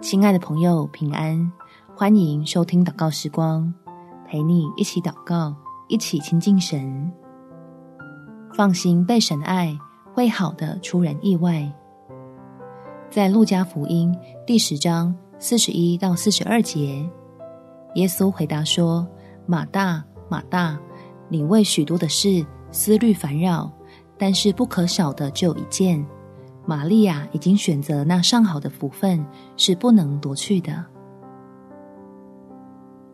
亲爱的朋友，平安！欢迎收听祷告时光，陪你一起祷告，一起亲近神。放心被神爱，会好的出人意外。在路加福音第十章四十一到四十二节，耶稣回答说：“马大，马大，你为许多的事思虑烦扰，但是不可少的就一件。”玛利亚已经选择那上好的福分，是不能夺去的。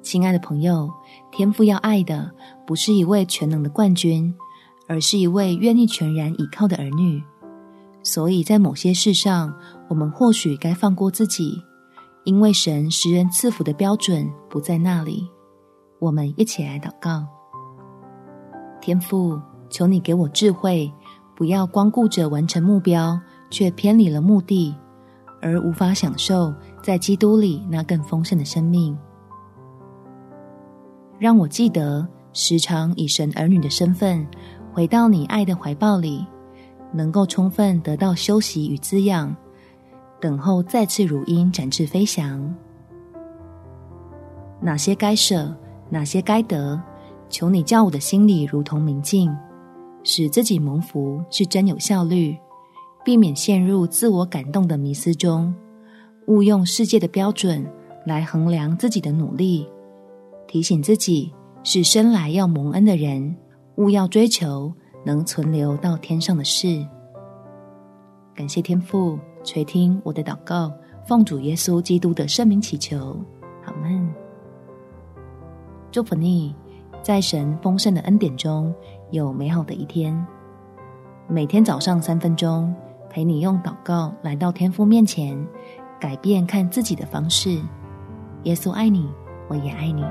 亲爱的朋友，天父要爱的不是一位全能的冠军，而是一位愿意全然倚靠的儿女。所以在某些事上，我们或许该放过自己，因为神施恩赐福的标准不在那里。我们一起来祷告：天父，求你给我智慧，不要光顾着完成目标。却偏离了目的，而无法享受在基督里那更丰盛的生命。让我记得时常以神儿女的身份回到你爱的怀抱里，能够充分得到休息与滋养，等候再次如鹰展翅飞翔。哪些该舍，哪些该得，求你叫我的心里如同明镜，使自己蒙福是真有效率。避免陷入自我感动的迷思中，误用世界的标准来衡量自己的努力，提醒自己是生来要蒙恩的人，勿要追求能存留到天上的事。感谢天父垂听我的祷告，奉主耶稣基督的圣名祈求，阿们。祝福你，在神丰盛的恩典中有美好的一天。每天早上三分钟。陪你用祷告来到天父面前，改变看自己的方式。耶稣爱你，我也爱你。